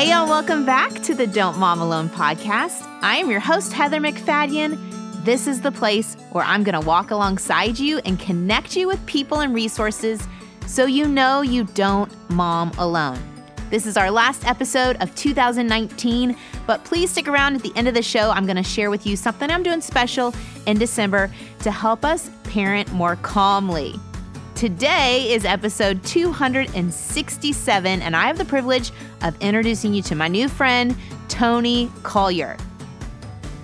Hey, y'all, welcome back to the Don't Mom Alone podcast. I am your host, Heather MacFadyen. This is the place where I'm going to walk alongside you and connect you with people and resources so you know you don't mom alone. This is our last episode of 2019, but please stick around at the end of the show. I'm going to share with you something I'm doing special in December to help us parent more calmly. Today is episode 267, and I have the privilege of introducing you to my new friend, Toni Collier.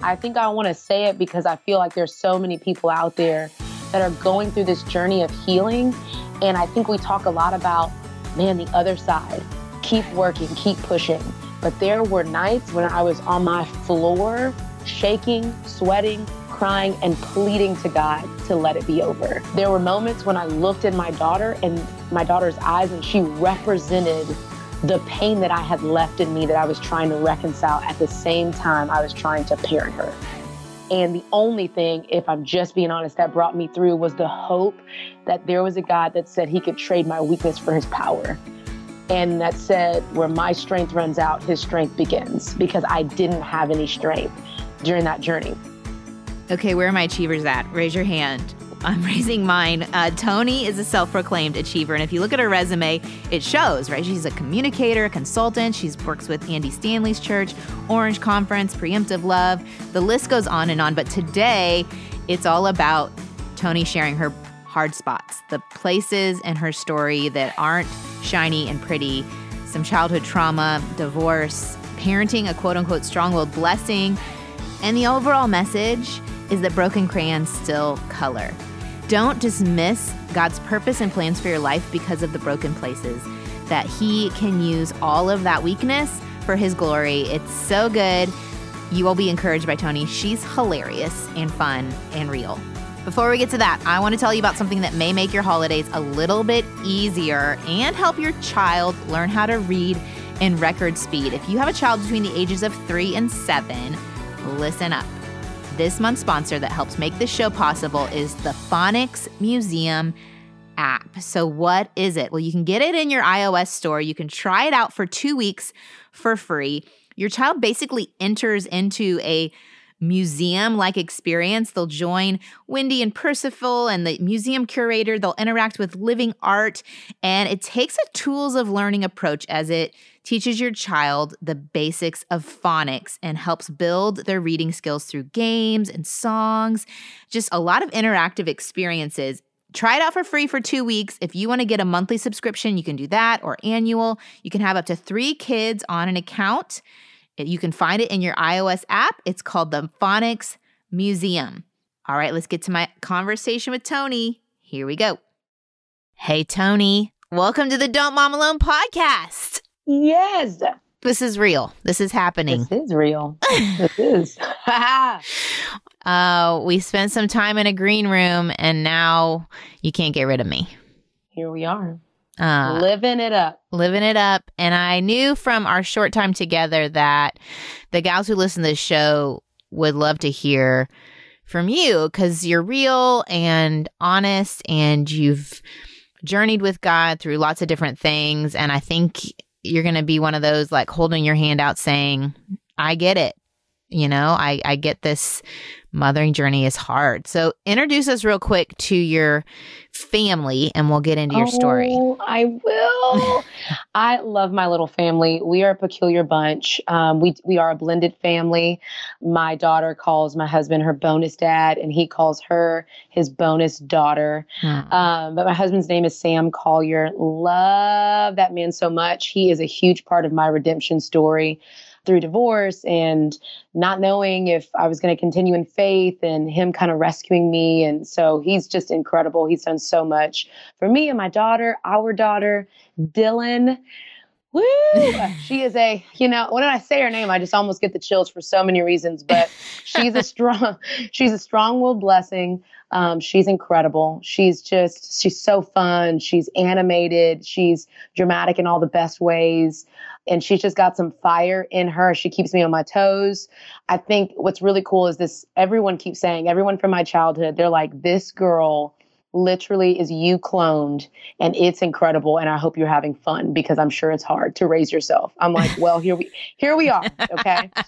I think I want to say it because I feel like there's so many people out there that are going through this journey of healing. And I think we talk a lot about, man, the other side. Keep working, keep pushing. But there were nights when I was on my floor, shaking, sweating, crying and pleading to God to let it be over. There were moments when I looked at my daughter and my daughter's eyes, and she represented the pain that I had left in me that I was trying to reconcile at the same time I was trying to parent her. And the only thing, if I'm just being honest, that brought me through was the hope that there was a God that said he could trade my weakness for his power. And that said, where my strength runs out, his strength begins because I didn't have any strength during that journey. Okay, where are my achievers at? Raise your hand. I'm raising mine. Uh, Toni is a self proclaimed achiever. And if you look at her resume, it shows, right? She's a communicator, a consultant. She works with Andy Stanley's church, Orange Conference, Preemptive Love. The list goes on and on. But today, it's all about Toni sharing her hard spots, the places in her story that aren't shiny and pretty, some childhood trauma, divorce, parenting a quote unquote strong willed blessing. And the overall message is that broken crayons still color. Don't dismiss God's purpose and plans for your life because of the broken places, that He can use all of that weakness for His glory. It's so good. You will be encouraged by Toni. She's hilarious and fun and real. Before we get to that, I want to tell you about something that may make your holidays a little bit easier and help your child learn how to read in record speed. If you have a child between the ages of three and seven, listen up. This month's sponsor that helps make this show possible is the Phonics Museum app. So, what is it? Well, you can get it in your iOS store. You can try it out for two weeks for free. Your child basically enters into a museum like experience. They'll join Wendy and Percival and the museum curator. They'll interact with living art. And it takes a tools of learning approach as it teaches your child the basics of phonics and helps build their reading skills through games and songs. Just a lot of interactive experiences. Try it out for free for two weeks. If you want to get a monthly subscription, you can do that or annual. You can have up to three kids on an account. You can find it in your iOS app. It's called the Phonics Museum. All right, let's get to my conversation with Toni. Here we go. Hey, Toni. Welcome to the Don't Mom Alone podcast. Yes. This is real. This is happening. This is real. this is. uh, we spent some time in a green room and now you can't get rid of me. Here we are. Uh, living it up. Living it up. And I knew from our short time together that the gals who listen to the show would love to hear from you because you're real and honest and you've journeyed with God through lots of different things. And I think you're going to be one of those like holding your hand out saying, I get it. You know, I, I get this mothering journey is hard. So introduce us real quick to your family and we'll get into your story. Oh, I will. I love my little family. We are a peculiar bunch. Um, we, we are a blended family. My daughter calls my husband her bonus dad, and he calls her his bonus daughter. Hmm. Um, but my husband's name is Sam Collier. Love that man so much. He is a huge part of my redemption story through divorce and not knowing if I was going to continue in faith and him kind of rescuing me. And so he's just incredible. He's done so much for me and my daughter, our daughter, Dylan. Woo! she is a, you know, when I say her name, I just almost get the chills for so many reasons, but she's a strong, she's a strong willed blessing. Um, she's incredible. She's just, she's so fun. She's animated. She's dramatic in all the best ways and she's just got some fire in her. She keeps me on my toes. I think what's really cool is this everyone keeps saying, everyone from my childhood, they're like, this girl literally is you cloned and it's incredible and I hope you're having fun because I'm sure it's hard to raise yourself. I'm like, well, here we here we are, okay?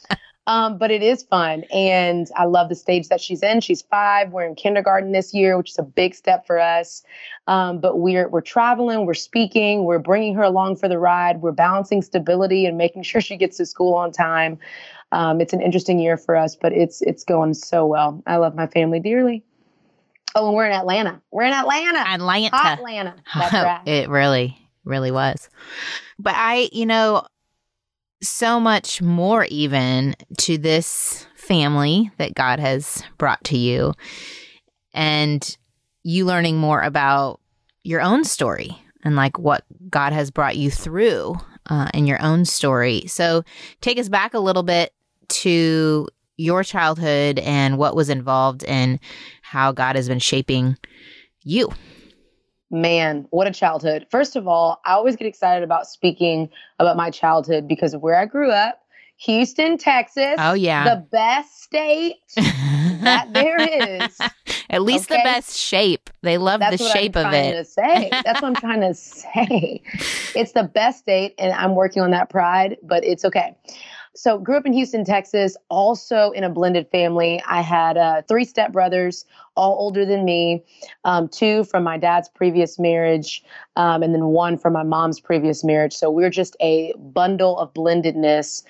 Um, but it is fun. And I love the stage that she's in. She's five. We're in kindergarten this year, which is a big step for us. Um, but we're, we're traveling, we're speaking, we're bringing her along for the ride. We're balancing stability and making sure she gets to school on time. Um, it's an interesting year for us, but it's, it's going so well. I love my family dearly. Oh, and we're in Atlanta. We're in Atlanta. Atlanta. Hot Atlanta. That's right. it really, really was. But I, you know, so much more even to this family that God has brought to you and you learning more about your own story and like what God has brought you through uh, in your own story. So take us back a little bit to your childhood and what was involved in how God has been shaping you. Man, what a childhood. First of all, I always get excited about speaking about my childhood because of where I grew up. Houston, Texas. Oh, yeah. The best state that there is. At least Okay. the best shape. They love That's the what shape I'm of trying it. to say. That's what I'm trying to say. It's the best state, and I'm working on that pride, but it's okay. So, grew up in Houston, Texas, also in a blended family. I had uh, three stepbrothers, all older than me, um, two from my dad's previous marriage, um, and then one from my mom's previous marriage. So, we're just a bundle of blendedness.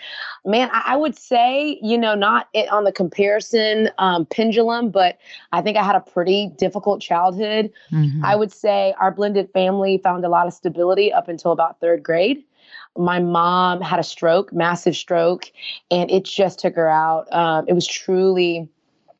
Man, I, I would say, you know, not it on the comparison um, pendulum, but I think I had a pretty difficult childhood. Mhm. I would say our blended family found a lot of stability up until about third grade. My mom had a stroke, massive stroke, and it just took her out. Um, it was truly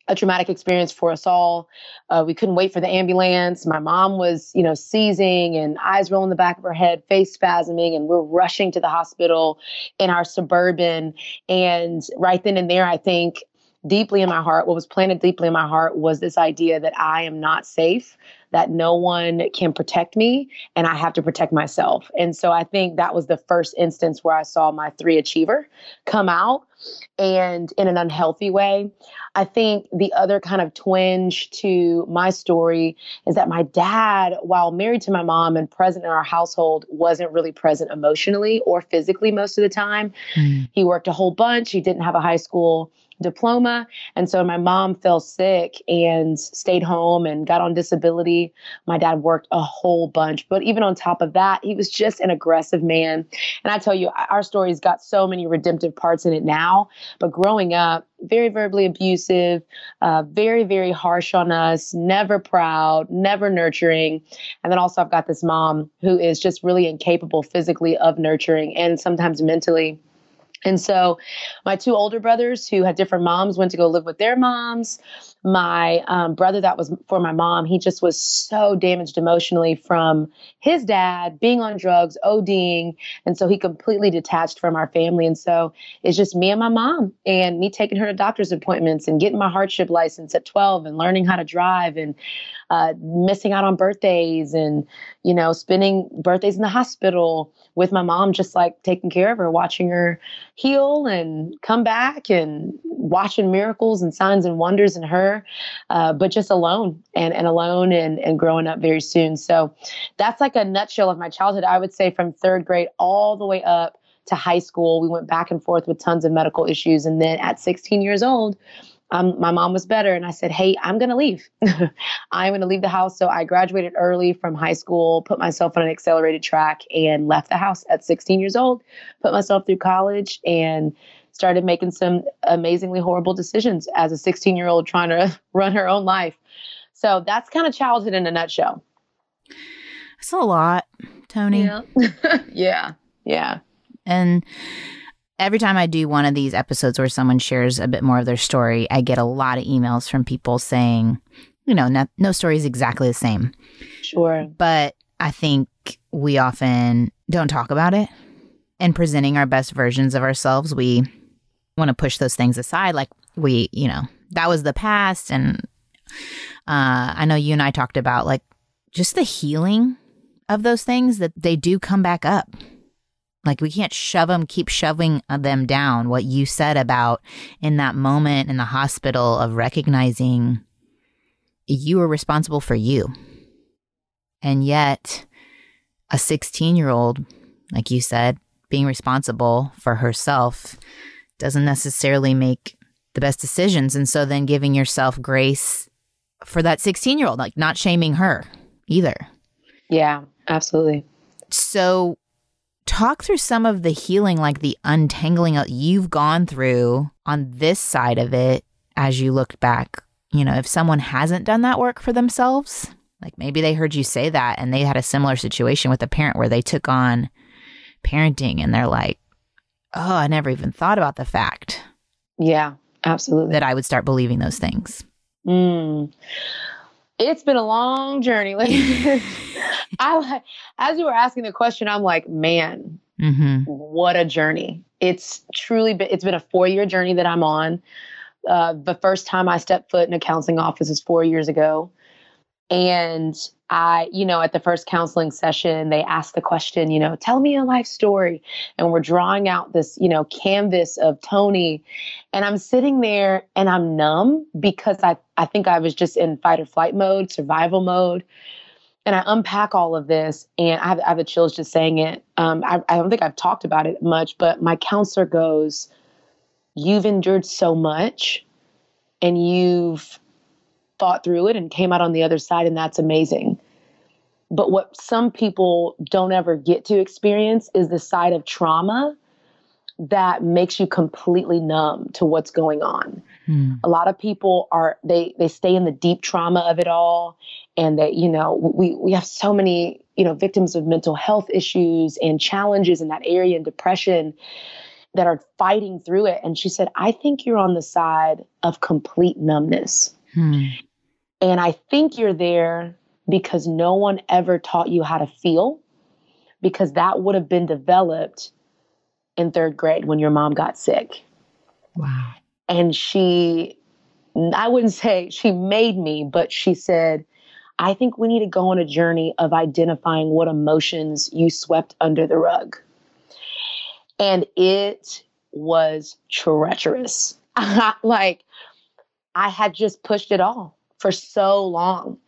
a traumatic experience for us all. Uh, we couldn't wait for the ambulance. My mom was, you know, seizing and eyes rolling the back of her head, face spasming, and we're rushing to the hospital in our suburban. And right then and there, I think deeply in my heart, what was planted deeply in my heart was this idea that I am not safe, that no one can protect me, and I have to protect myself. And so I think that was the first instance where I saw my three achiever come out and in an unhealthy way. I think the other kind of twinge to my story is that my dad, while married to my mom and present in our household, wasn't really present emotionally or physically most of the time. Mm. He worked a whole bunch. He didn't have a high school diploma. And so my mom fell sick and stayed home and got on disability. My dad worked a whole bunch. But even on top of that, he was just an aggressive man. And I tell you, our story's got so many redemptive parts in it now. But growing up, very verbally abusive, uh, very, very harsh on us, never proud, never nurturing. And then also, I've got this mom who is just really incapable physically of nurturing and sometimes mentally. And so, my two older brothers who had different moms went to go live with their moms. My um, brother, that was for my mom, he just was so damaged emotionally from his dad being on drugs, ODing. And so, he completely detached from our family. And so, it's just me and my mom, and me taking her to doctor's appointments and getting my hardship license at 12 and learning how to drive and uh, missing out on birthdays and, you know, spending birthdays in the hospital with my mom, just like taking care of her, watching her heal and come back and watching miracles and signs and wonders in her, uh, but just alone and, and alone and, and growing up very soon. So that's like a nutshell of my childhood. I would say from third grade all the way up to high school, we went back and forth with tons of medical issues. And then at 16 years old, um, my mom was better and i said hey i'm going to leave i'm going to leave the house so i graduated early from high school put myself on an accelerated track and left the house at 16 years old put myself through college and started making some amazingly horrible decisions as a 16 year old trying to run her own life so that's kind of childhood in a nutshell It's a lot, Toni. yeah yeah yeah And every time I do one of these episodes where someone shares a bit more of their story, I get a lot of emails from people saying, you know, no, no story is exactly the same. sure But I think we often don't talk about it. And presenting our best versions of ourselves, we want to push those things aside. Like we, you know, that was the past. And uh, I know you and I talked about like just the healing of those things that they do come back up. Like we can't shove them, keep shoving them down. What you said about in that moment in the hospital of recognizing you were responsible for you And yet, a 16 year old, like you said, being responsible for herself doesn't necessarily make the best decisions. And so then giving yourself grace for that 16 year old, like not shaming her either. Yeah, absolutely. So, talk through some of the healing, like the untangling you've gone through on this side of it as you looked back. You know, if someone hasn't done that work for themselves, like maybe they heard you say that and they had a similar situation with a parent where they took on parenting and they're like, oh, I never even thought about the fact. Yeah, absolutely. That I would start believing those things. Mm. It's been a long journey. I as you were asking the question, I'm like, man, mm-hmm. what a journey! It's truly been, it's been a four year journey that I'm on. Uh, the first time I stepped foot in a counseling office is four years ago. And I, you know, at the first counseling session, they asked the question, you know, tell me a life story. And we're drawing out this, you know, canvas of Toni. And I'm sitting there and I'm numb because I, I think I was just in fight or flight mode, survival mode. And I unpack all of this and I have, I have the chills just saying it. Um, I, I don't think I've talked about it much, but my counselor goes, You've endured so much and you've fought through it and came out on the other side, and that's amazing. But what some people don't ever get to experience is the side of trauma that makes you completely numb to what's going on. Hmm. A lot of people are they they stay in the deep trauma of it all and that you know we we have so many you know victims of mental health issues and challenges in that area and depression that are fighting through it and she said I think you're on the side of complete numbness. Hmm. And I think you're there because no one ever taught you how to feel, because that would have been developed in third grade when your mom got sick. Wow. And she, I wouldn't say she made me, but she said, I think we need to go on a journey of identifying what emotions you swept under the rug. And it was treacherous. like, I had just pushed it all for so long.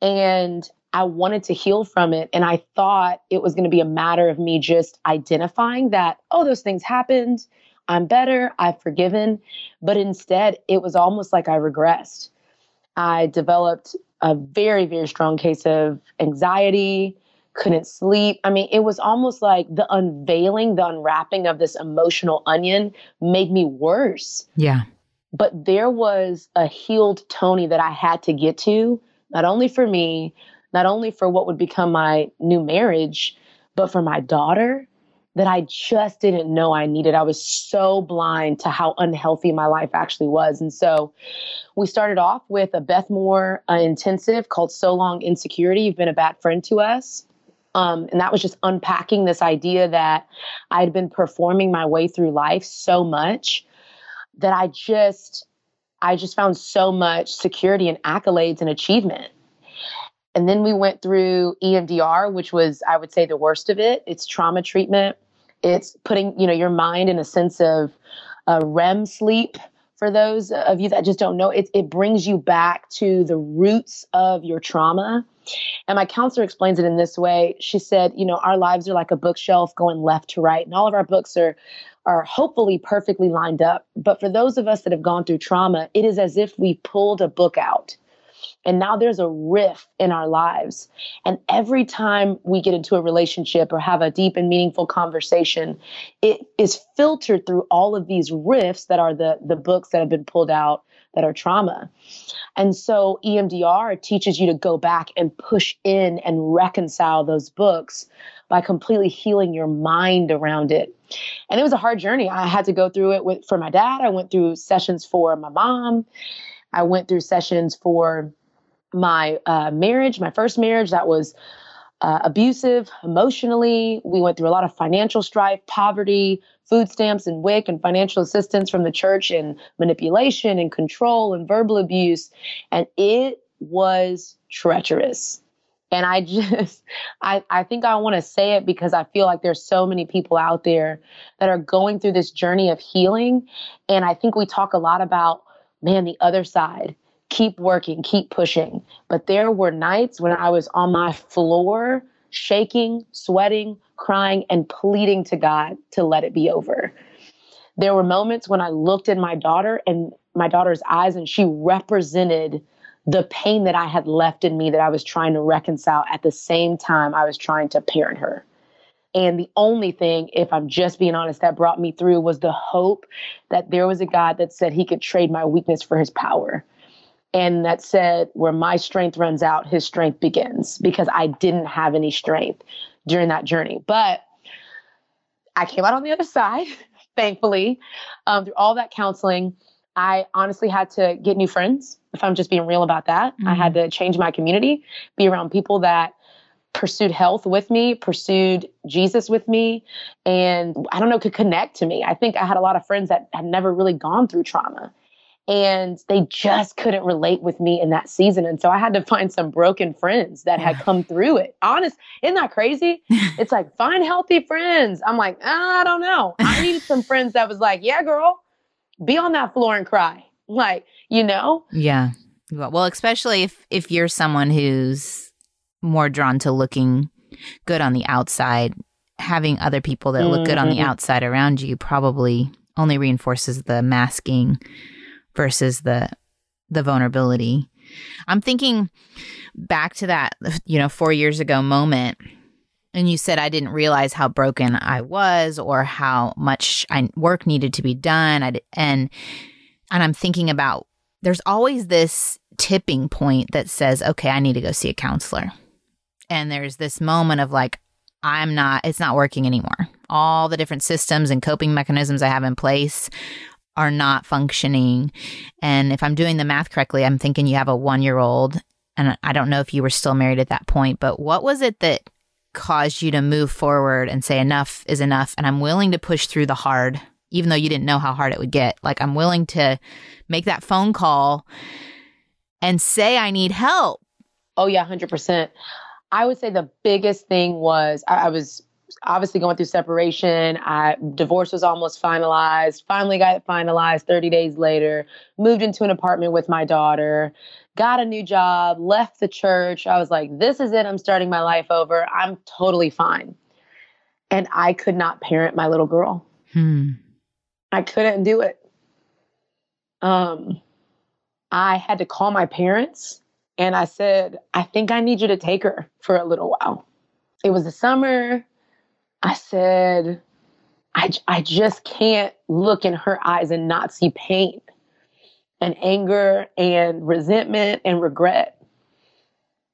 And I wanted to heal from it. And I thought it was going to be a matter of me just identifying that, oh, those things happened. I'm better. I've forgiven. But instead, it was almost like I regressed. I developed a very, very strong case of anxiety, couldn't sleep. I mean, it was almost like the unveiling, the unwrapping of this emotional onion made me worse. Yeah. But there was a healed Toni that I had to get to, not only for me, not only for what would become my new marriage, but for my daughter that I just didn't know I needed. I was so blind to how unhealthy my life actually was. And so we started off with a Beth Moore uh, intensive called So Long Insecurity. You've been a bad friend to us. Um, and that was just unpacking this idea that I'd been performing my way through life so much that I just I just found so much security and accolades and achievement. And then we went through EMDR, which was I would say the worst of it. It's trauma treatment. It's putting, you know, your mind in a sense of uh, REM sleep for those of you that just don't know, it, it brings you back to the roots of your trauma. And my counselor explains it in this way. She said, you know, our lives are like a bookshelf going left to right, and all of our books are are hopefully perfectly lined up. But for those of us that have gone through trauma, it is as if we pulled a book out. And now there's a riff in our lives. And every time we get into a relationship or have a deep and meaningful conversation, it is filtered through all of these riffs that are the, the books that have been pulled out that are trauma. And so EMDR teaches you to go back and push in and reconcile those books by completely healing your mind around it. And it was a hard journey. I had to go through it with for my dad. I went through sessions for my mom. I went through sessions for my uh, marriage, my first marriage that was uh, abusive emotionally. We went through a lot of financial strife, poverty, food stamps and WIC and financial assistance from the church and manipulation and control and verbal abuse. And it was treacherous. And I just, I, I think I want to say it because I feel like there's so many people out there that are going through this journey of healing. And I think we talk a lot about, man, the other side keep working, keep pushing. But there were nights when I was on my floor, shaking, sweating, crying, and pleading to God to let it be over. There were moments when I looked in my daughter and my daughter's eyes, and she represented the pain that I had left in me that I was trying to reconcile at the same time I was trying to parent her. And the only thing, if I'm just being honest, that brought me through was the hope that there was a God that said he could trade my weakness for his power. And that said, where my strength runs out, his strength begins because I didn't have any strength during that journey. But I came out on the other side, thankfully, um, through all that counseling. I honestly had to get new friends, if I'm just being real about that. Mm-hmm. I had mm-hmm. to change my community, be around people that pursued health with me, pursued Jesus with me, and I don't know, could connect to me. I think I had a lot of friends that had never really gone through trauma and they just couldn't relate with me in that season. And so I had to find some broken friends that had come through it. Honest, isn't that crazy? it's like find healthy friends. I'm like, I don't know. I needed some friends that was like, yeah, girl, be on that floor and cry. Like, you know? Yeah. Well, especially if if you're someone who's more drawn to looking good on the outside, having other people that look good on the mm-hmm. outside around you probably only reinforces the masking versus the the vulnerability. I'm thinking back to that, you know, 4 years ago moment and you said I didn't realize how broken I was or how much I, work needed to be done. I, and and I'm thinking about there's always this tipping point that says, okay, I need to go see a counselor. And there's this moment of like, I'm not, it's not working anymore. All the different systems and coping mechanisms I have in place are not functioning. And if I'm doing the math correctly, I'm thinking you have a one year old. And I don't know if you were still married at that point, but what was it that caused you to move forward and say, enough is enough? And I'm willing to push through the hard, even though you didn't know how hard it would get. Like, I'm willing to make that phone call and say, I need help. Oh, yeah, 100%. I would say the biggest thing was I, I was obviously going through separation. I divorce was almost finalized. Finally got it finalized 30 days later. Moved into an apartment with my daughter. Got a new job, left the church. I was like, this is it. I'm starting my life over. I'm totally fine. And I could not parent my little girl. Hmm. I couldn't do it. Um, I had to call my parents and I said, I think I need you to take her for a little while. It was the summer. I said, I, I just can't look in her eyes and not see pain and anger and resentment and regret.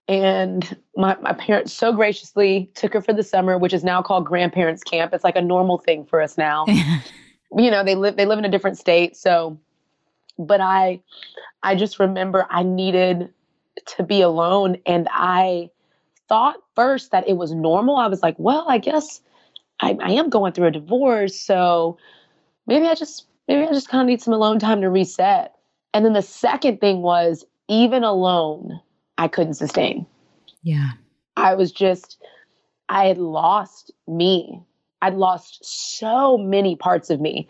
And my, my parents so graciously took her for the summer, which is now called grandparents camp. It's like a normal thing for us now. you know, they live they live in a different state. So but I I just remember I needed to be alone. And I thought first that it was normal. I was like, well, I guess I, I am going through a divorce. So maybe I just, maybe I just kind of need some alone time to reset. And then the second thing was even alone, I couldn't sustain. Yeah. I was just, I had lost me. I'd lost so many parts of me.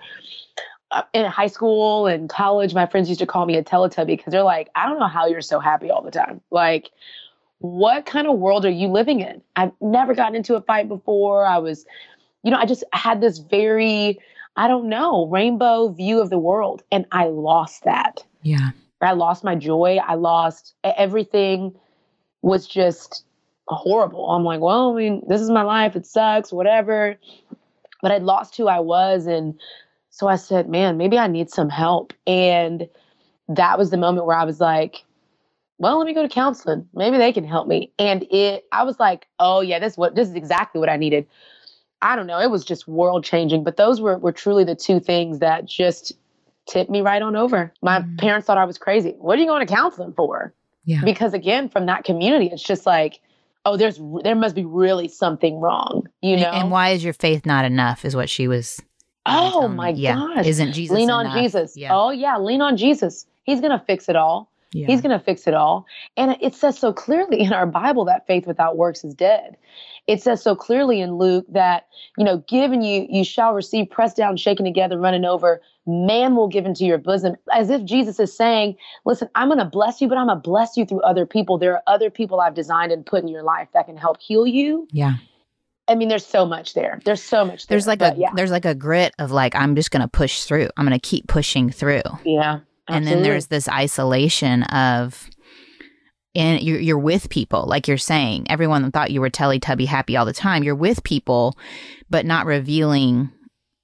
Uh, in high school and college, my friends used to call me a Teletubby because they're like, I don't know how you're so happy all the time. Like, what kind of world are you living in? I've never gotten into a fight before. I was, you know, I just had this very, I don't know, rainbow view of the world. And I lost that. Yeah. I lost my joy. I lost everything was just horrible. I'm like, well, I mean, this is my life. It sucks, whatever. But I'd lost who I was. And so I said, man, maybe I need some help. And that was the moment where I was like, well, let me go to counseling. Maybe they can help me. And it, I was like, oh yeah, this what this is exactly what I needed. I don't know. It was just world changing. But those were were truly the two things that just tipped me right on over. My mm-hmm. parents thought I was crazy. What are you going to counseling for? Yeah. Because again, from that community, it's just like, oh, there's there must be really something wrong, you know. And, and why is your faith not enough? Is what she was Oh my yeah. gosh. Isn't Jesus Lean enough? on Jesus. Yeah. Oh yeah, lean on Jesus. He's going to fix it all. Yeah. He's going to fix it all. And it says so clearly in our Bible that faith without works is dead. It says so clearly in Luke that, you know, given you, you shall receive pressed down, shaken together, running over, man will give into your bosom, as if Jesus is saying, Listen, I'm going to bless you, but I'm going to bless you through other people. There are other people I've designed and put in your life that can help heal you. Yeah. I mean, there's so much there. There's so much there. There's like but a yeah. there's like a grit of like I'm just going to push through. I'm going to keep pushing through. Yeah. And then there's this isolation of and you're you're with people like you're saying everyone thought you were Teletubby happy all the time. You're with people but not revealing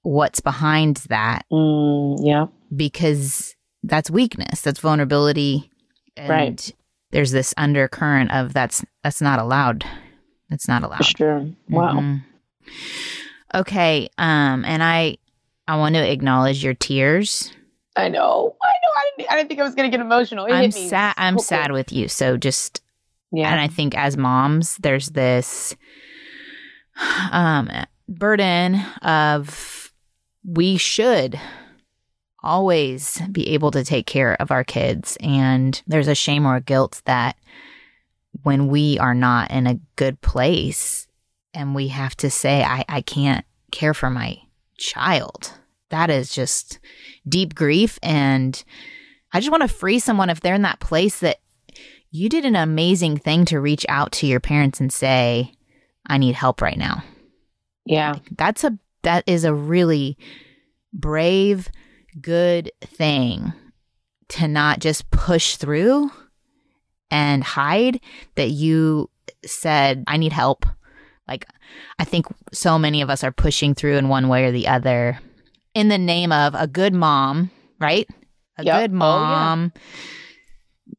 what's behind that Mm, yeah. because that's weakness, that's vulnerability. And Right. there's this undercurrent of that's that's not allowed. That's not allowed. Sure. Wow. Mhm. Okay, um and I I want to acknowledge your tears. I know. I know. I didn't, I didn't think I was going to get emotional. It I'm sad I'm sad with you. So just Yeah. and I think as moms there's this um burden of we should always be able to take care of our kids and there's a shame or a guilt that when we are not in a good place and we have to say I, I can't care for my child that is just deep grief and i just want to free someone if they're in that place that you did an amazing thing to reach out to your parents and say i need help right now. Yeah. that's a that is a really brave good thing to not just push through and hide that you said i need help. Like i think so many of us are pushing through in one way or the other in the name of a good mom right a Yep. good Oh, yeah. mom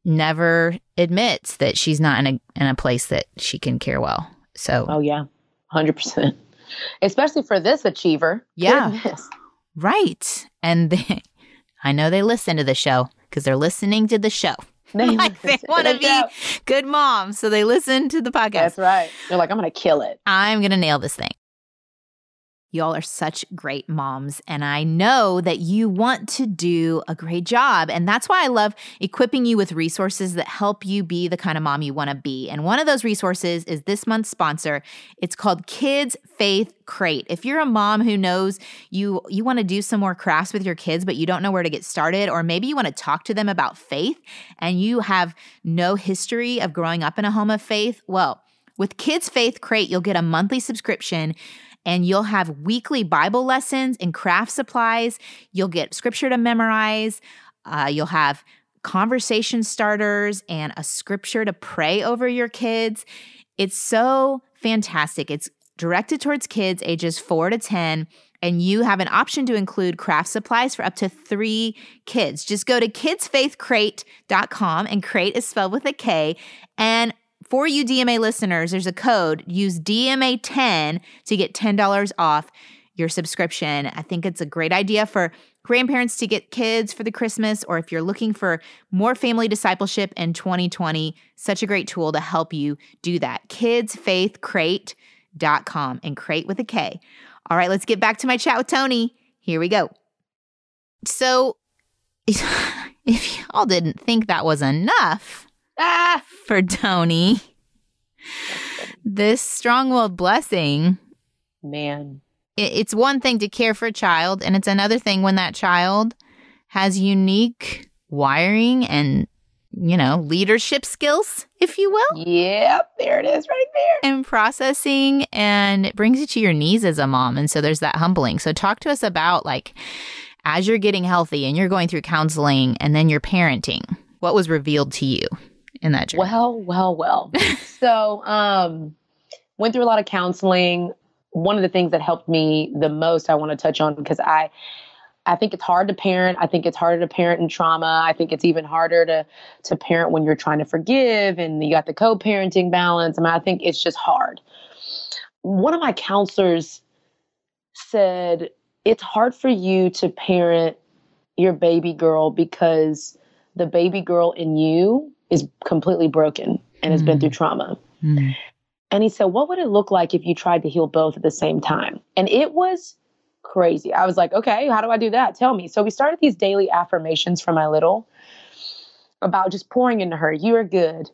never admits that she's not in a in a place that she can care well so Oh, yeah. 100%. Especially for this achiever. Yeah. Goodness. Right. And they, I know they listen to the show because they're listening to the show. They Like they want to be good moms. So they listen to the podcast. That's right. They're like, I'm going to kill it. I'm going to nail this thing. Y'all are such great moms, and I know that you want to do a great job. And that's why I love equipping you with resources that help you be the kind of mom you want to be. And one of those resources is this month's sponsor. It's called Kids Faith Crate. If you're a mom who knows you you want to do some more crafts with your kids, but you don't know where to get started, or maybe you want to talk to them about faith and you have no history of growing up in a home of faith, well, with Kids Faith Crate, you'll get a monthly subscription and you'll have weekly Bible lessons and craft supplies. You'll get scripture to memorize. Uh, you'll have conversation starters and a scripture to pray over your kids. It's so fantastic. It's directed towards kids ages four to 10. And you have an option to include craft supplies for up to three kids. Just go to kidsfaithcrate.com and crate is spelled with a K. And for you DMA listeners, there's a code. Use DMA10 to get $10 off your subscription. I think it's a great idea for grandparents to get kids for the Christmas, or if you're looking for more family discipleship in 2020, such a great tool to help you do that. Kidsfaithcrate.com and crate with a K. All right, let's get back to my chat with Toni. Here we go. So, if y'all didn't think that was enough, Ah, for Toni. This strong willed blessing, man. i- it's one thing to care for a child, and it's another thing when that child has unique wiring and, you know, leadership skills, if you will, Yep, there it is right there. and processing, and it brings you to your knees as a mom. And so there's that humbling. So, talk to us about like, as you're getting healthy and you're going through counseling and then you're parenting, what was revealed to you in that journey? Well, well, well. so, um, went through a lot of counseling. One of the things that helped me the most, I want to touch on because I, I think it's hard to parent. I think it's harder to parent in trauma. I think it's even harder to to parent when you're trying to forgive and you got the co-parenting balance. I mean, I think it's just hard. One of my counselors said it's hard for you to parent your baby girl because the baby girl in you is completely broken and has been Mm. through trauma. Mm. And he said, What would it look like if you tried to heal both at the same time? And it was crazy. I was like, Okay, how do I do that? Tell me. So we started these daily affirmations for my little about just pouring into her. You're good.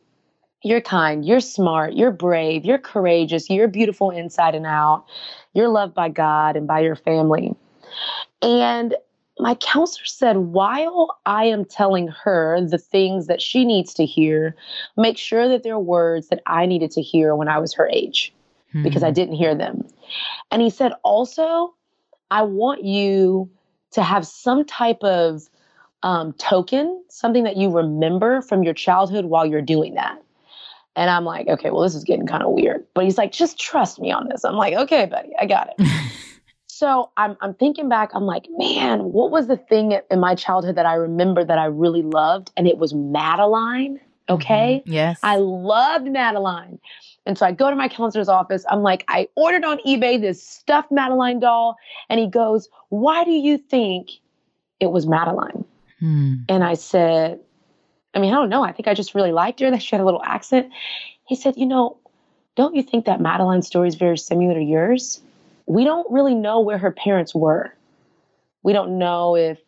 You're kind. You're smart. You're brave. You're courageous. You're beautiful inside and out. You're loved by God and by your family. And my counselor said, while I am telling her the things that she needs to hear, make sure that they're words that I needed to hear when I was her age mm-hmm. because I hmm. didn't hear them. And he said, also, I want you to have some type of um, token, something that you remember from your childhood while you're doing that. And I'm like, okay, well, this is getting kind of weird. But he's like, just trust me on this. I'm like, okay, buddy, I got it. so I'm, I'm thinking back, I'm like, man, what was the thing in my childhood that I remember that I really loved? And it was Madeline. Okay. Mm-hmm. Yes. I loved Madeline. And so I go to my counselor's office. I'm like, I ordered on eBay this stuffed Madeline doll. And he goes, Why do you think it was Madeline? Hmm. And I said, I mean, I don't know. I think I just really liked her that she had a little accent. He said, You know, don't you think that Madeline's story is very similar to yours? We don't really know where her parents were. We don't know if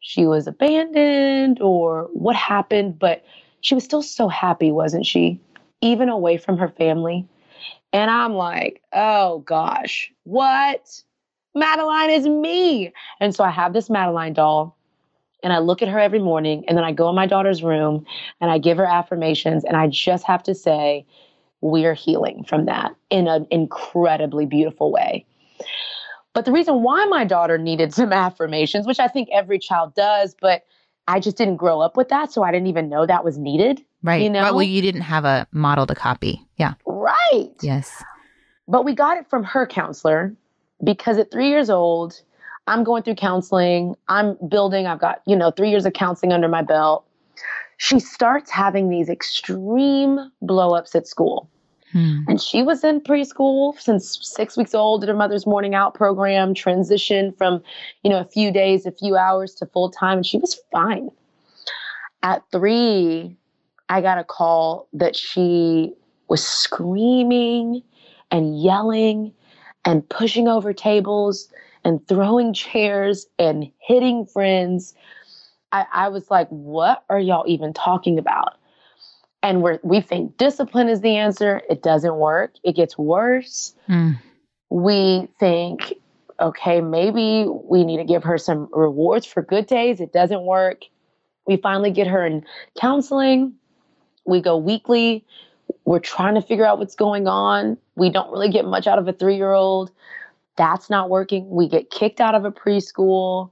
she was abandoned or what happened, but she was still so happy, wasn't she? Even away from her family. And I'm like, oh gosh, what? Madeline is me. And so I have this Madeline doll and I look at her every morning and then I go in my daughter's room and I give her affirmations and I just have to say we're healing from that in an incredibly beautiful way. But the reason why my daughter needed some affirmations, which I think every child does, but I just didn't grow up with that, so I didn't even know that was needed. Right. You know, well, you didn't have a model to copy. Yeah. Right. Yes. But we got it from her counselor because at three years old, I'm going through counseling. I'm building, I've got, you know, three years of counseling under my belt. She starts having these extreme blowups at school. Hmm. And she was in preschool since six weeks old, did her mother's morning out program, transitioned from, you know, a few days, a few hours to full time, and she was fine. At three, I got a call that she was screaming and yelling and pushing over tables and throwing chairs and hitting friends. I, I was like, what are y'all even talking about? And we're, we think discipline is the answer. It doesn't work. It gets worse. Mm. We think, okay, maybe we need to give her some rewards for good days. It doesn't work. We finally get her in counseling. We go weekly. We're trying to figure out what's going on. We don't really get much out of a three year old. That's not working. We get kicked out of a preschool.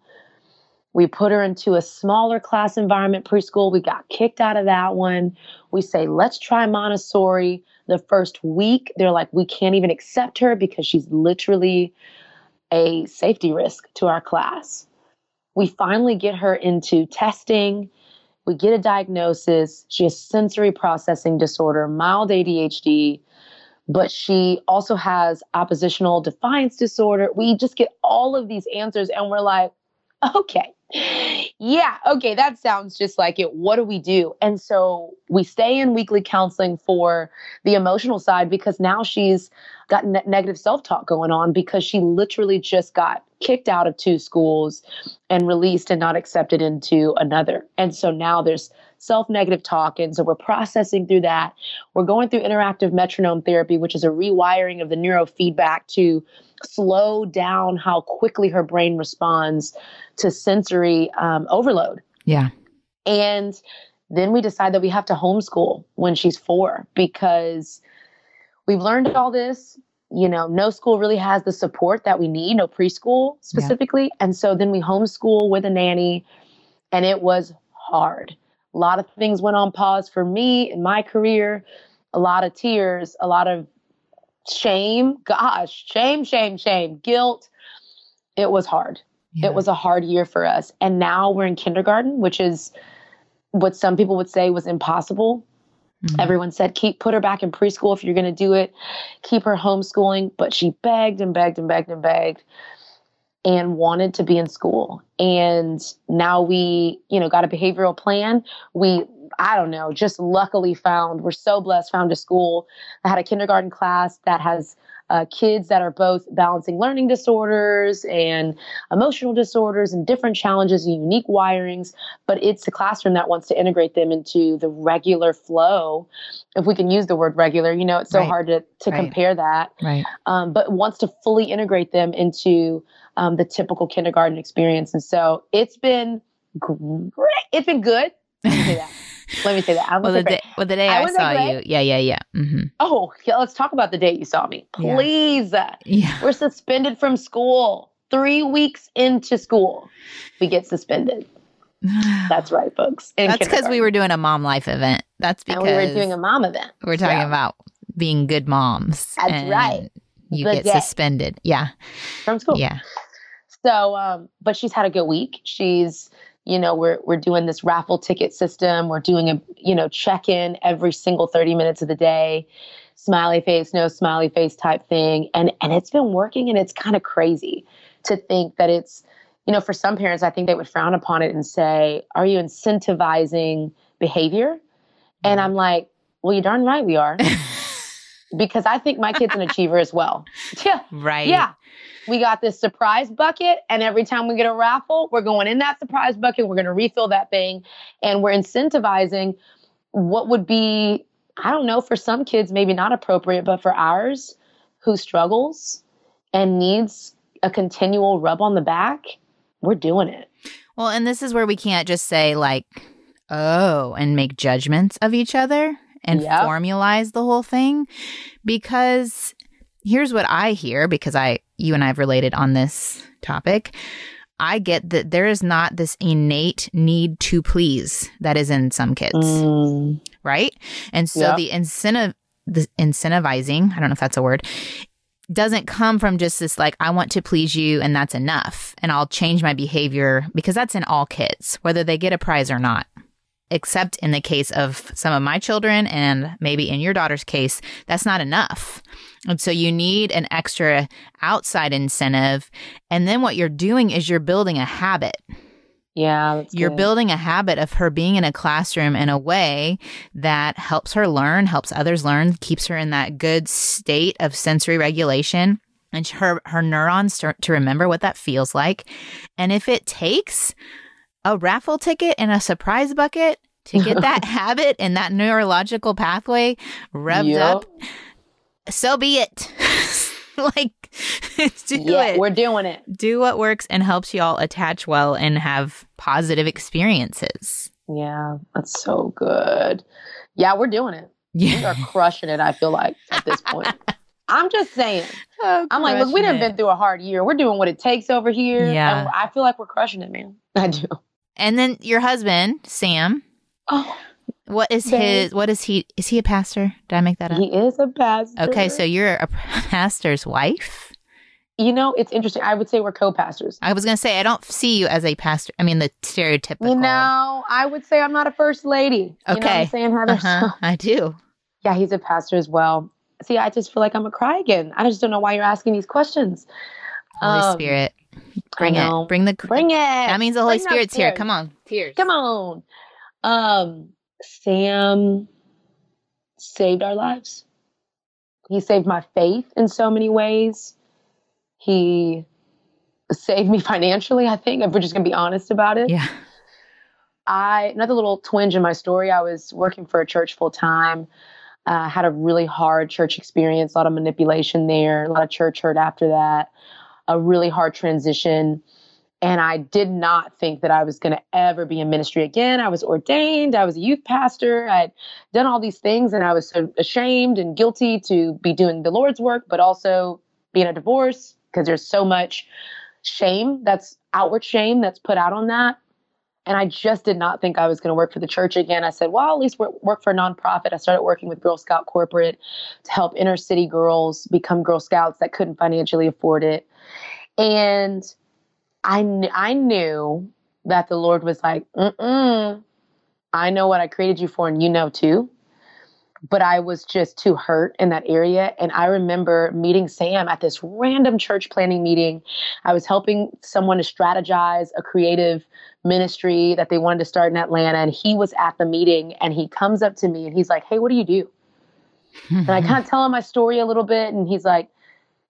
We put her into a smaller class environment preschool. We got kicked out of that one. We say, let's try Montessori. The first week, they're like, we can't even accept her because she's literally a safety risk to our class. We finally get her into testing. We get a diagnosis. She has sensory processing disorder, mild ADHD, but she also has oppositional defiance disorder. We just get all of these answers and we're like, okay, yeah, okay, that sounds just like it. What do we do? And so we stay in weekly counseling for the emotional side because now she's got ne- negative self talk going on because she literally just got kicked out of two schools and released and not accepted into another. And so now there's self negative talk. And so we're processing through that. We're going through interactive metronome therapy, which is a rewiring of the neurofeedback to slow down how quickly her brain responds to sensory um, overload. Yeah. And then we decide that we have to homeschool when she's four because we've learned all this. You know, no school really has the support that we need, no preschool specifically. Yeah. And so then we homeschool with a nanny, and it was hard. A lot of things went on pause for me in my career, a lot of tears, a lot of shame. Gosh, shame, shame, shame, guilt. It was hard. Yeah. It was a hard year for us. And now we're in kindergarten, which is what some people would say was impossible. Mm-hmm. Everyone said, keep put her back in preschool if you're going to do it. Keep her homeschooling. But she begged and begged and begged and begged and wanted to be in school. And now we, you know, got a behavioral plan. We, I don't know, just luckily found, we're so blessed, found a school that had a kindergarten class that has uh, kids that are both balancing learning disorders and emotional disorders and different challenges and unique wirings, but it's a classroom that wants to integrate them into the regular flow. If we can use the word regular, you know, it's so right. hard to, to right. compare that. Right. Um, but wants to fully integrate them into um, the typical kindergarten experience. And so it's been great. It's been good. Let me say that. Let me say that. Well, the day, well, the day I, I saw you. Yeah, yeah, yeah. Mm-hmm. Oh, yeah, let's talk about the day you saw me. Please. Yeah. yeah. We're suspended from school. Three weeks into school, we get suspended. That's right, folks. That's because we were doing a mom life event. That's because and we were doing a mom event. We're talking about being good moms. That's right. You the get day. suspended. Yeah. From school. Yeah. So, um, but she's had a good week. She's, you know, we're we're doing this raffle ticket system. We're doing a, you know, check in every single 30 minutes of the day, smiley face, no smiley face type thing. And and it's been working and it's kind of crazy to think that it's, you know, for some parents, I think they would frown upon it and say, Are you incentivizing behavior? And mm-hmm. I'm like, Well, you're darn right we are. because I think my kid's an achiever as well. Yeah. Right. Yeah. We got this surprise bucket, and every time we get a raffle, we're going in that surprise bucket. We're going to refill that thing, and we're incentivizing what would be, I don't know, for some kids, maybe not appropriate, but for ours who struggles and needs a continual rub on the back, we're doing it. Well, and this is where we can't just say, like, oh, and make judgments of each other and yep. formalize the whole thing because here's what I hear because I you and I have related on this topic. I get that there is not this innate need to please that is in some kids. Mm. Right? And so yep. the incentive the incentivizing, I don't know if that's a word, doesn't come from just this like I want to please you and that's enough and I'll change my behavior because that's in all kids whether they get a prize or not except in the case of some of my children and maybe in your daughter's case, that's not enough. And so you need an extra outside incentive. And then what you're doing is you're building a habit. Yeah. You're good. building a habit of her being in a classroom in a way that helps her learn, helps others learn, keeps her in that good state of sensory regulation and her her neurons start to remember what that feels like. And if it takes a raffle ticket and a surprise bucket to get that habit and that neurological pathway revved yep. up, so be it. like, do yeah, it. We're doing it. Do what works and helps y'all attach well and have positive experiences. Yeah, that's so good. Yeah, we're doing it. Yeah. We are crushing it, I feel like, at this point. I'm just saying. Oh, I'm like, look, we done been through a hard year. We're doing what it takes over here. Yeah. I feel like we're crushing it, man. I do. And then your husband, Sam. Oh. What is his what is he is he a pastor? Did I make that up? He is a pastor. Okay, so you're a pastor's wife? You know, it's interesting. I would say we're co-pastors. I was going to say I don't see you as a pastor. I mean the stereotypical. You know, I would say I'm not a first lady. Okay. You know I'm saying? Uh-huh. I do. Yeah, he's a pastor as well. See, I just feel like I'm a cry again. I just don't know why you're asking these questions. Holy um, Spirit. Bring it. Bring the bring it. That means the Holy bring Spirit's here. Come on. Tears. Come on. Um Sam saved our lives. He saved my faith in so many ways. He saved me financially, I think, if we're just gonna be honest about it. Yeah. I another little twinge in my story. I was working for a church full time. Uh, had a really hard church experience, a lot of manipulation there, a lot of church hurt after that a really hard transition. And I did not think that I was going to ever be in ministry again. I was ordained, I was a youth pastor, I'd done all these things, and I was so ashamed and guilty to be doing the Lord's work, but also being a divorce because there's so much shame that's outward shame that's put out on that. And I just did not think I was going to work for the church again. I said, well, at least work for a nonprofit. I started working with Girl Scout Corporate to help inner city girls become Girl Scouts that couldn't financially afford it. And I, kn- I knew that the Lord was like, mm I know what I created you for, and you know too. But I was just too hurt in that area. And I remember meeting Sam at this random church planning meeting. I was helping someone to strategize a creative ministry that they wanted to start in Atlanta. And he was at the meeting and he comes up to me and he's like, Hey, what do you do? and I kind of tell him my story a little bit. And he's like,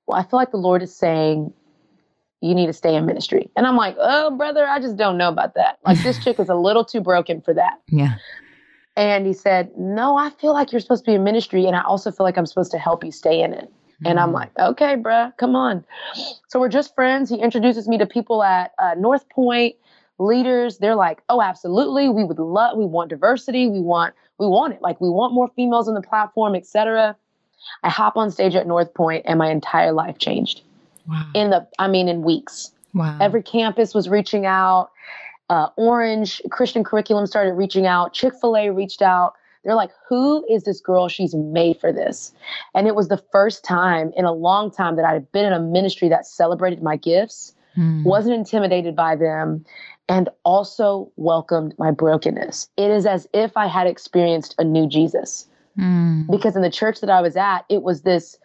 Well, I feel like the Lord is saying, you need to stay in ministry. And I'm like, oh, brother, I just don't know about that. Like, this chick is a little too broken for that. Yeah. And he said, no, I feel like you're supposed to be in ministry. And I also feel like I'm supposed to help you stay in it. And I'm Mm. like, okay, bruh, come on. So we're just friends. He introduces me to people at uh, North Point leaders. They're like, oh, absolutely. We would love, we want diversity. We want, we want it. Like we want more females on the platform, etc. I hop on stage at North Point and my entire life changed Wow. in the, I mean, in weeks. wow. Every campus was reaching out. Uh, Orange Christian Curriculum started reaching out. Chick fil A reached out. They're like, who is this girl? She's made for this. And it was the first time in a long time that I had been in a ministry that celebrated my gifts, Mm. wasn't intimidated by them, and also welcomed my brokenness. It is as if I had experienced a new Jesus Mm. because in the church that I was at, it was this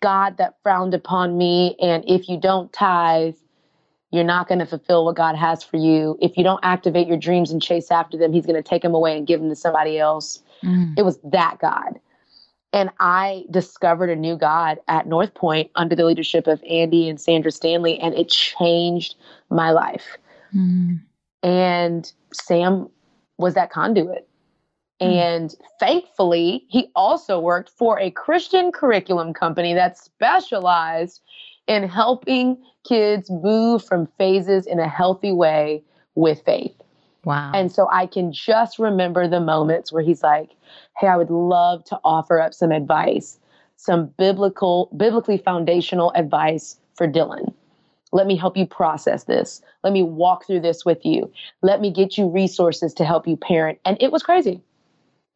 God that frowned upon me. And if you don't tithe, you're not going to fulfill what God has for you. If you don't activate your dreams and chase after them, He's going to take them away and give them to somebody else. Mm. It was that God. And I discovered a new God at North Point under the leadership of Andy and Sandra Stanley, and it changed my life. Mm. And Sam was that conduit. Hmm. And thankfully, he also worked for a Christian curriculum company that specialized in helping kids move from phases in a healthy way with faith. Wow. And so I can just remember the moments where he's like, "Hey, I would love to offer up some advice, some biblical biblically foundational advice for Dylan. Let me help you process this. Let me walk through this with you. Let me get you resources to help you parent." And it was crazy.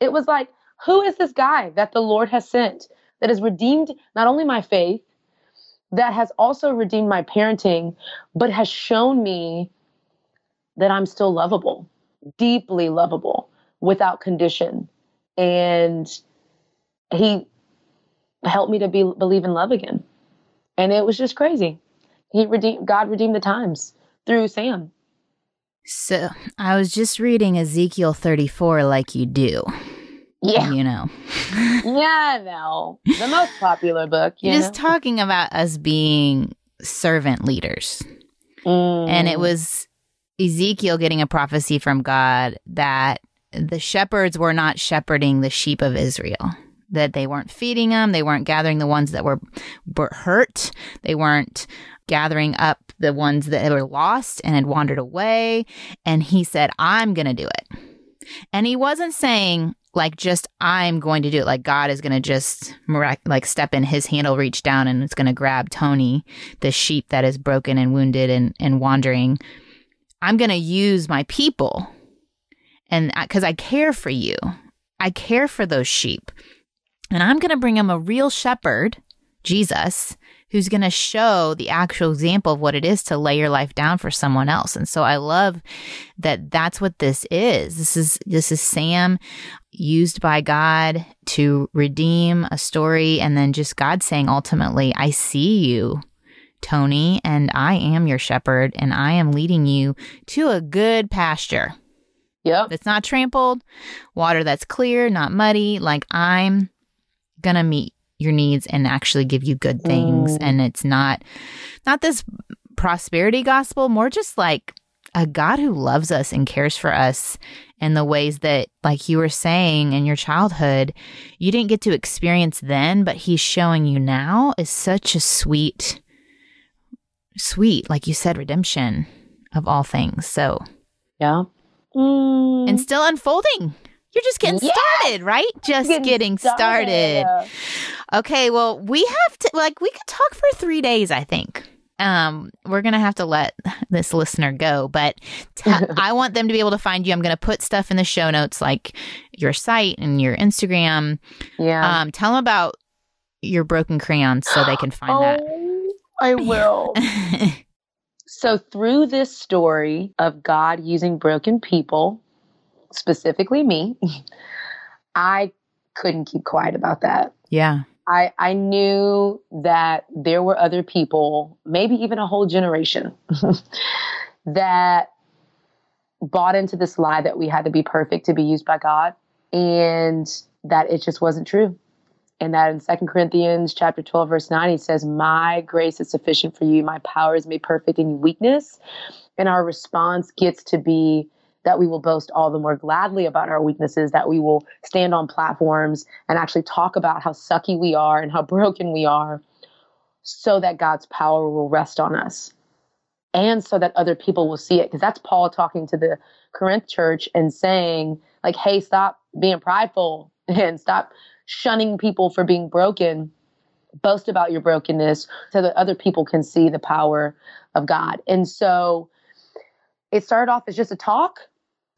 It was like, "Who is this guy that the Lord has sent that has redeemed not only my faith, that has also redeemed my parenting, but has shown me that I'm still lovable, deeply lovable, without condition. And he helped me to be believe in love again. And it was just crazy. He redeemed God redeemed the times through Sam. so I was just reading Ezekiel 34 like you do. Yeah. You know. Yeah, no. The most popular book. You just know? talking about us being servant leaders. Mm. And it was Ezekiel getting a prophecy from God that the shepherds were not shepherding the sheep of Israel. That they weren't feeding them, they weren't gathering the ones that were, were hurt, they weren't gathering up the ones that were lost and had wandered away. And he said, I'm going to do it. And he wasn't saying, like, just I'm going to do it, like God is going to just like step in, his hand will reach down and it's going to grab Toni, the sheep that is broken and wounded and, and wandering. I'm going to use my people. And because I care for you, I care for those sheep. And I'm going to bring them a real shepherd, Jesus, who's going to show the actual example of what it is to lay your life down for someone else. And so I love that that's what this is. This is this is Sam used by God to redeem a story and then just God saying ultimately, I see you. Toni, and I am your shepherd, and I am leading you to a good pasture Yep. that's not trampled, water that's clear, not muddy. Like I'm gonna meet your needs and actually give you good things. Mm. And it's not not this prosperity gospel, more just like a God who loves us and cares for us in the ways that, like you were saying in your childhood, you didn't get to experience then, but he's showing you now is such a sweet, sweet, like you said, redemption of all things. So Yeah. Mm. and still unfolding. You're just getting Yes! started, right? Just getting, started. Okay, well, we have to like we could talk for 3 days, I think. Um, we're going to have to let this listener go, but t- I want them to be able to find you. I'm going to put stuff in the show notes like your site and your Instagram. Yeah. Um, tell them about your broken crayons so they can find oh, I will. So, through this story of God using broken people, specifically me, I couldn't keep quiet about that. yeah. I, I knew that there were other people, maybe even a whole generation, that bought into this lie that we had to be perfect to be used by God and that it just wasn't true. And that in Second Corinthians chapter 12, verse 9, he says, My grace is sufficient for you, my power is made perfect in weakness. And our response gets to be that we will boast all the more gladly about our weaknesses, that we will stand on platforms and actually talk about how sucky we are and how broken we are so that God's power will rest on us and so that other people will see it. Because that's Paul talking to the Corinth church and saying, like, hey, stop being prideful and stop shunning people for being broken. Boast about your brokenness so that other people can see the power of God. And so it started off as just a talk.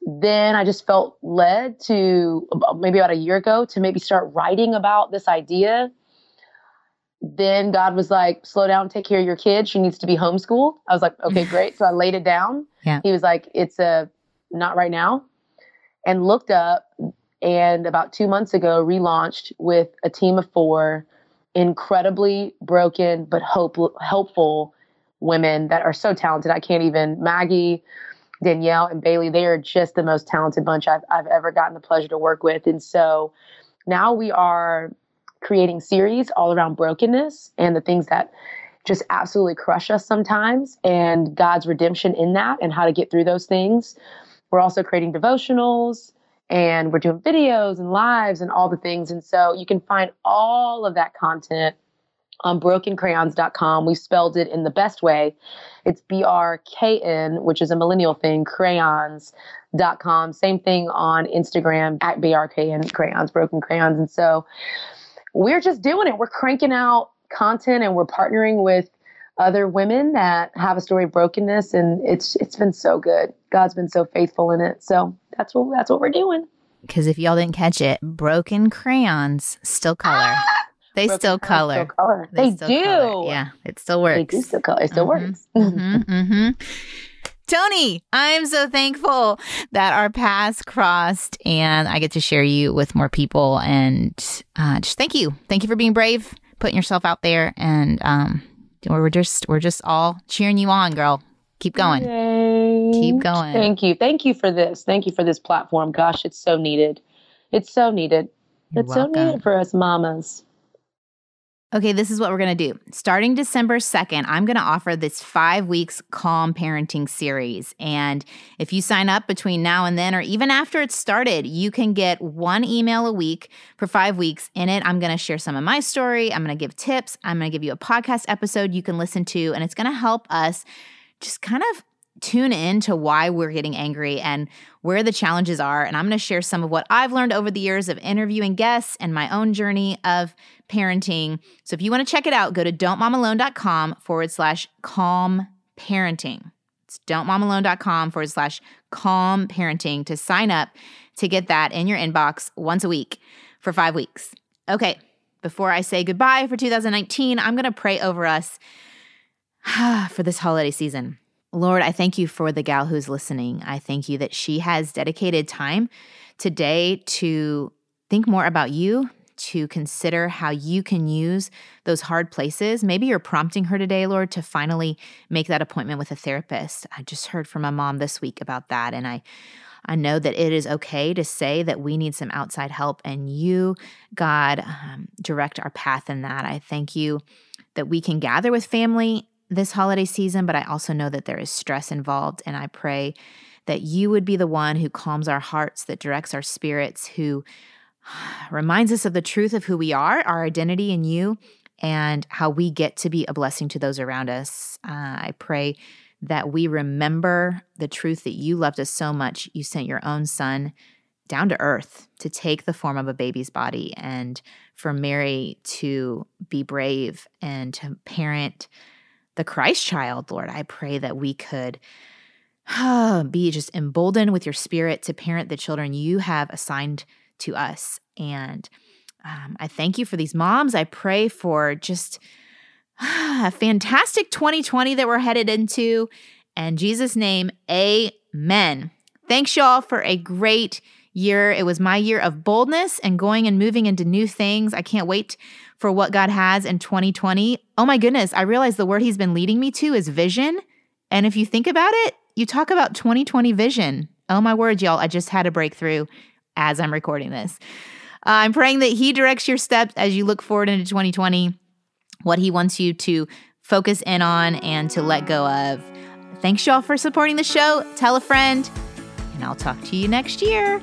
Then I just felt led to maybe about a year ago to maybe start writing about this idea then God was like, slow down, take care of your kid. She needs to be homeschooled. I was like, okay, great. So I laid it down. Yeah. He was like, it's a not right now. And looked up and about two months ago relaunched with a team of four incredibly broken but hope helpful women that are so talented. I can't even Maggie, Danielle, and Bailey, they are just the most talented bunch I've I've ever gotten the pleasure to work with. And so now we are creating series all around brokenness and the things that just absolutely crush us sometimes and God's redemption in that and how to get through those things. We're also creating devotionals and we're doing videos and lives and all the things. And so you can find all of that content on brokencrayons.com. We spelled it in the best way. It's B R K N, which is a millennial thing, crayons.com. Same thing on Instagram at BRKN crayons, broken crayons. And so we're just doing it. We're cranking out content and we're partnering with other women that have a story of brokenness and it's it's been so good. God's been so faithful in it. So that's what that's what we're doing. Because if y'all didn't catch it, broken crayons still color. Ah! They still color. still color. They, they still do. Color. Yeah, it still works. They do still color. It still mm-hmm. works. mm-hmm, mm-hmm. Toni, I'm so thankful that our paths crossed and I get to share you with more people. And uh, just thank you. Thank you for being brave, putting yourself out there. And um, we're just, we're just all cheering you on, girl. Keep going. Yay. Keep going. Thank you. Thank you for this. Thank you for this platform. Gosh, it's so needed. It's so needed. You're it's welcome. so needed for us mamas. Okay, this is what we're going to do. Starting December 2nd, I'm going to offer this five weeks calm parenting series. And if you sign up between now and then, or even after it's started, you can get one email a week for five weeks. In it, I'm going to share some of my story. I'm going to give tips. I'm going to give you a podcast episode you can listen to. And it's going to help us just kind of tune in to why we're getting angry and where the challenges are. And I'm going to share some of what I've learned over the years of interviewing guests and my own journey of parenting. So if you want to check it out, go to don'tmomalone.com forward slash calm parenting. It's don'tmomalone.com forward slash calm parenting to sign up to get that in your inbox once a week for five weeks. Okay, before I say goodbye for 2019, I'm going to pray over us for this holiday season. Lord, I thank you for the gal who's listening. I thank you that she has dedicated time today to think more about you, to consider how you can use those hard places. Maybe you're prompting her today, Lord, to finally make that appointment with a therapist. I just heard from my mom this week about that, and I I know that it is okay to say that we need some outside help, and you, God, um, direct our path in that. I thank you that we can gather with family this holiday season, but I also know that there is stress involved, and I pray that you would be the one who calms our hearts, that directs our spirits, who reminds us of the truth of who we are, our identity in you, and how we get to be a blessing to those around us. Uh, I pray that we remember the truth that you loved us so much, you sent your own son down to earth to take the form of a baby's body and for Mary to be brave and to parent the Christ child, Lord. I pray that we could be just emboldened with your spirit to parent the children you have assigned to us. And um, I thank you for these moms. I pray for just a fantastic 2020 that we're headed into. In Jesus' name, amen. Thanks, y'all, for a great year. It was my year of boldness and going and moving into new things. I can't wait for what God has in 2020. Oh my goodness, I realize the word He's been leading me to is vision. And if you think about it, you talk about 2020 vision. Oh my word, y'all, I just had a breakthrough as I'm recording this. Uh, I'm praying that He directs your steps as you look forward into 2020, what He wants you to focus in on and to let go of. Thanks, y'all, for supporting the show. Tell a friend. and I'll talk to you next year.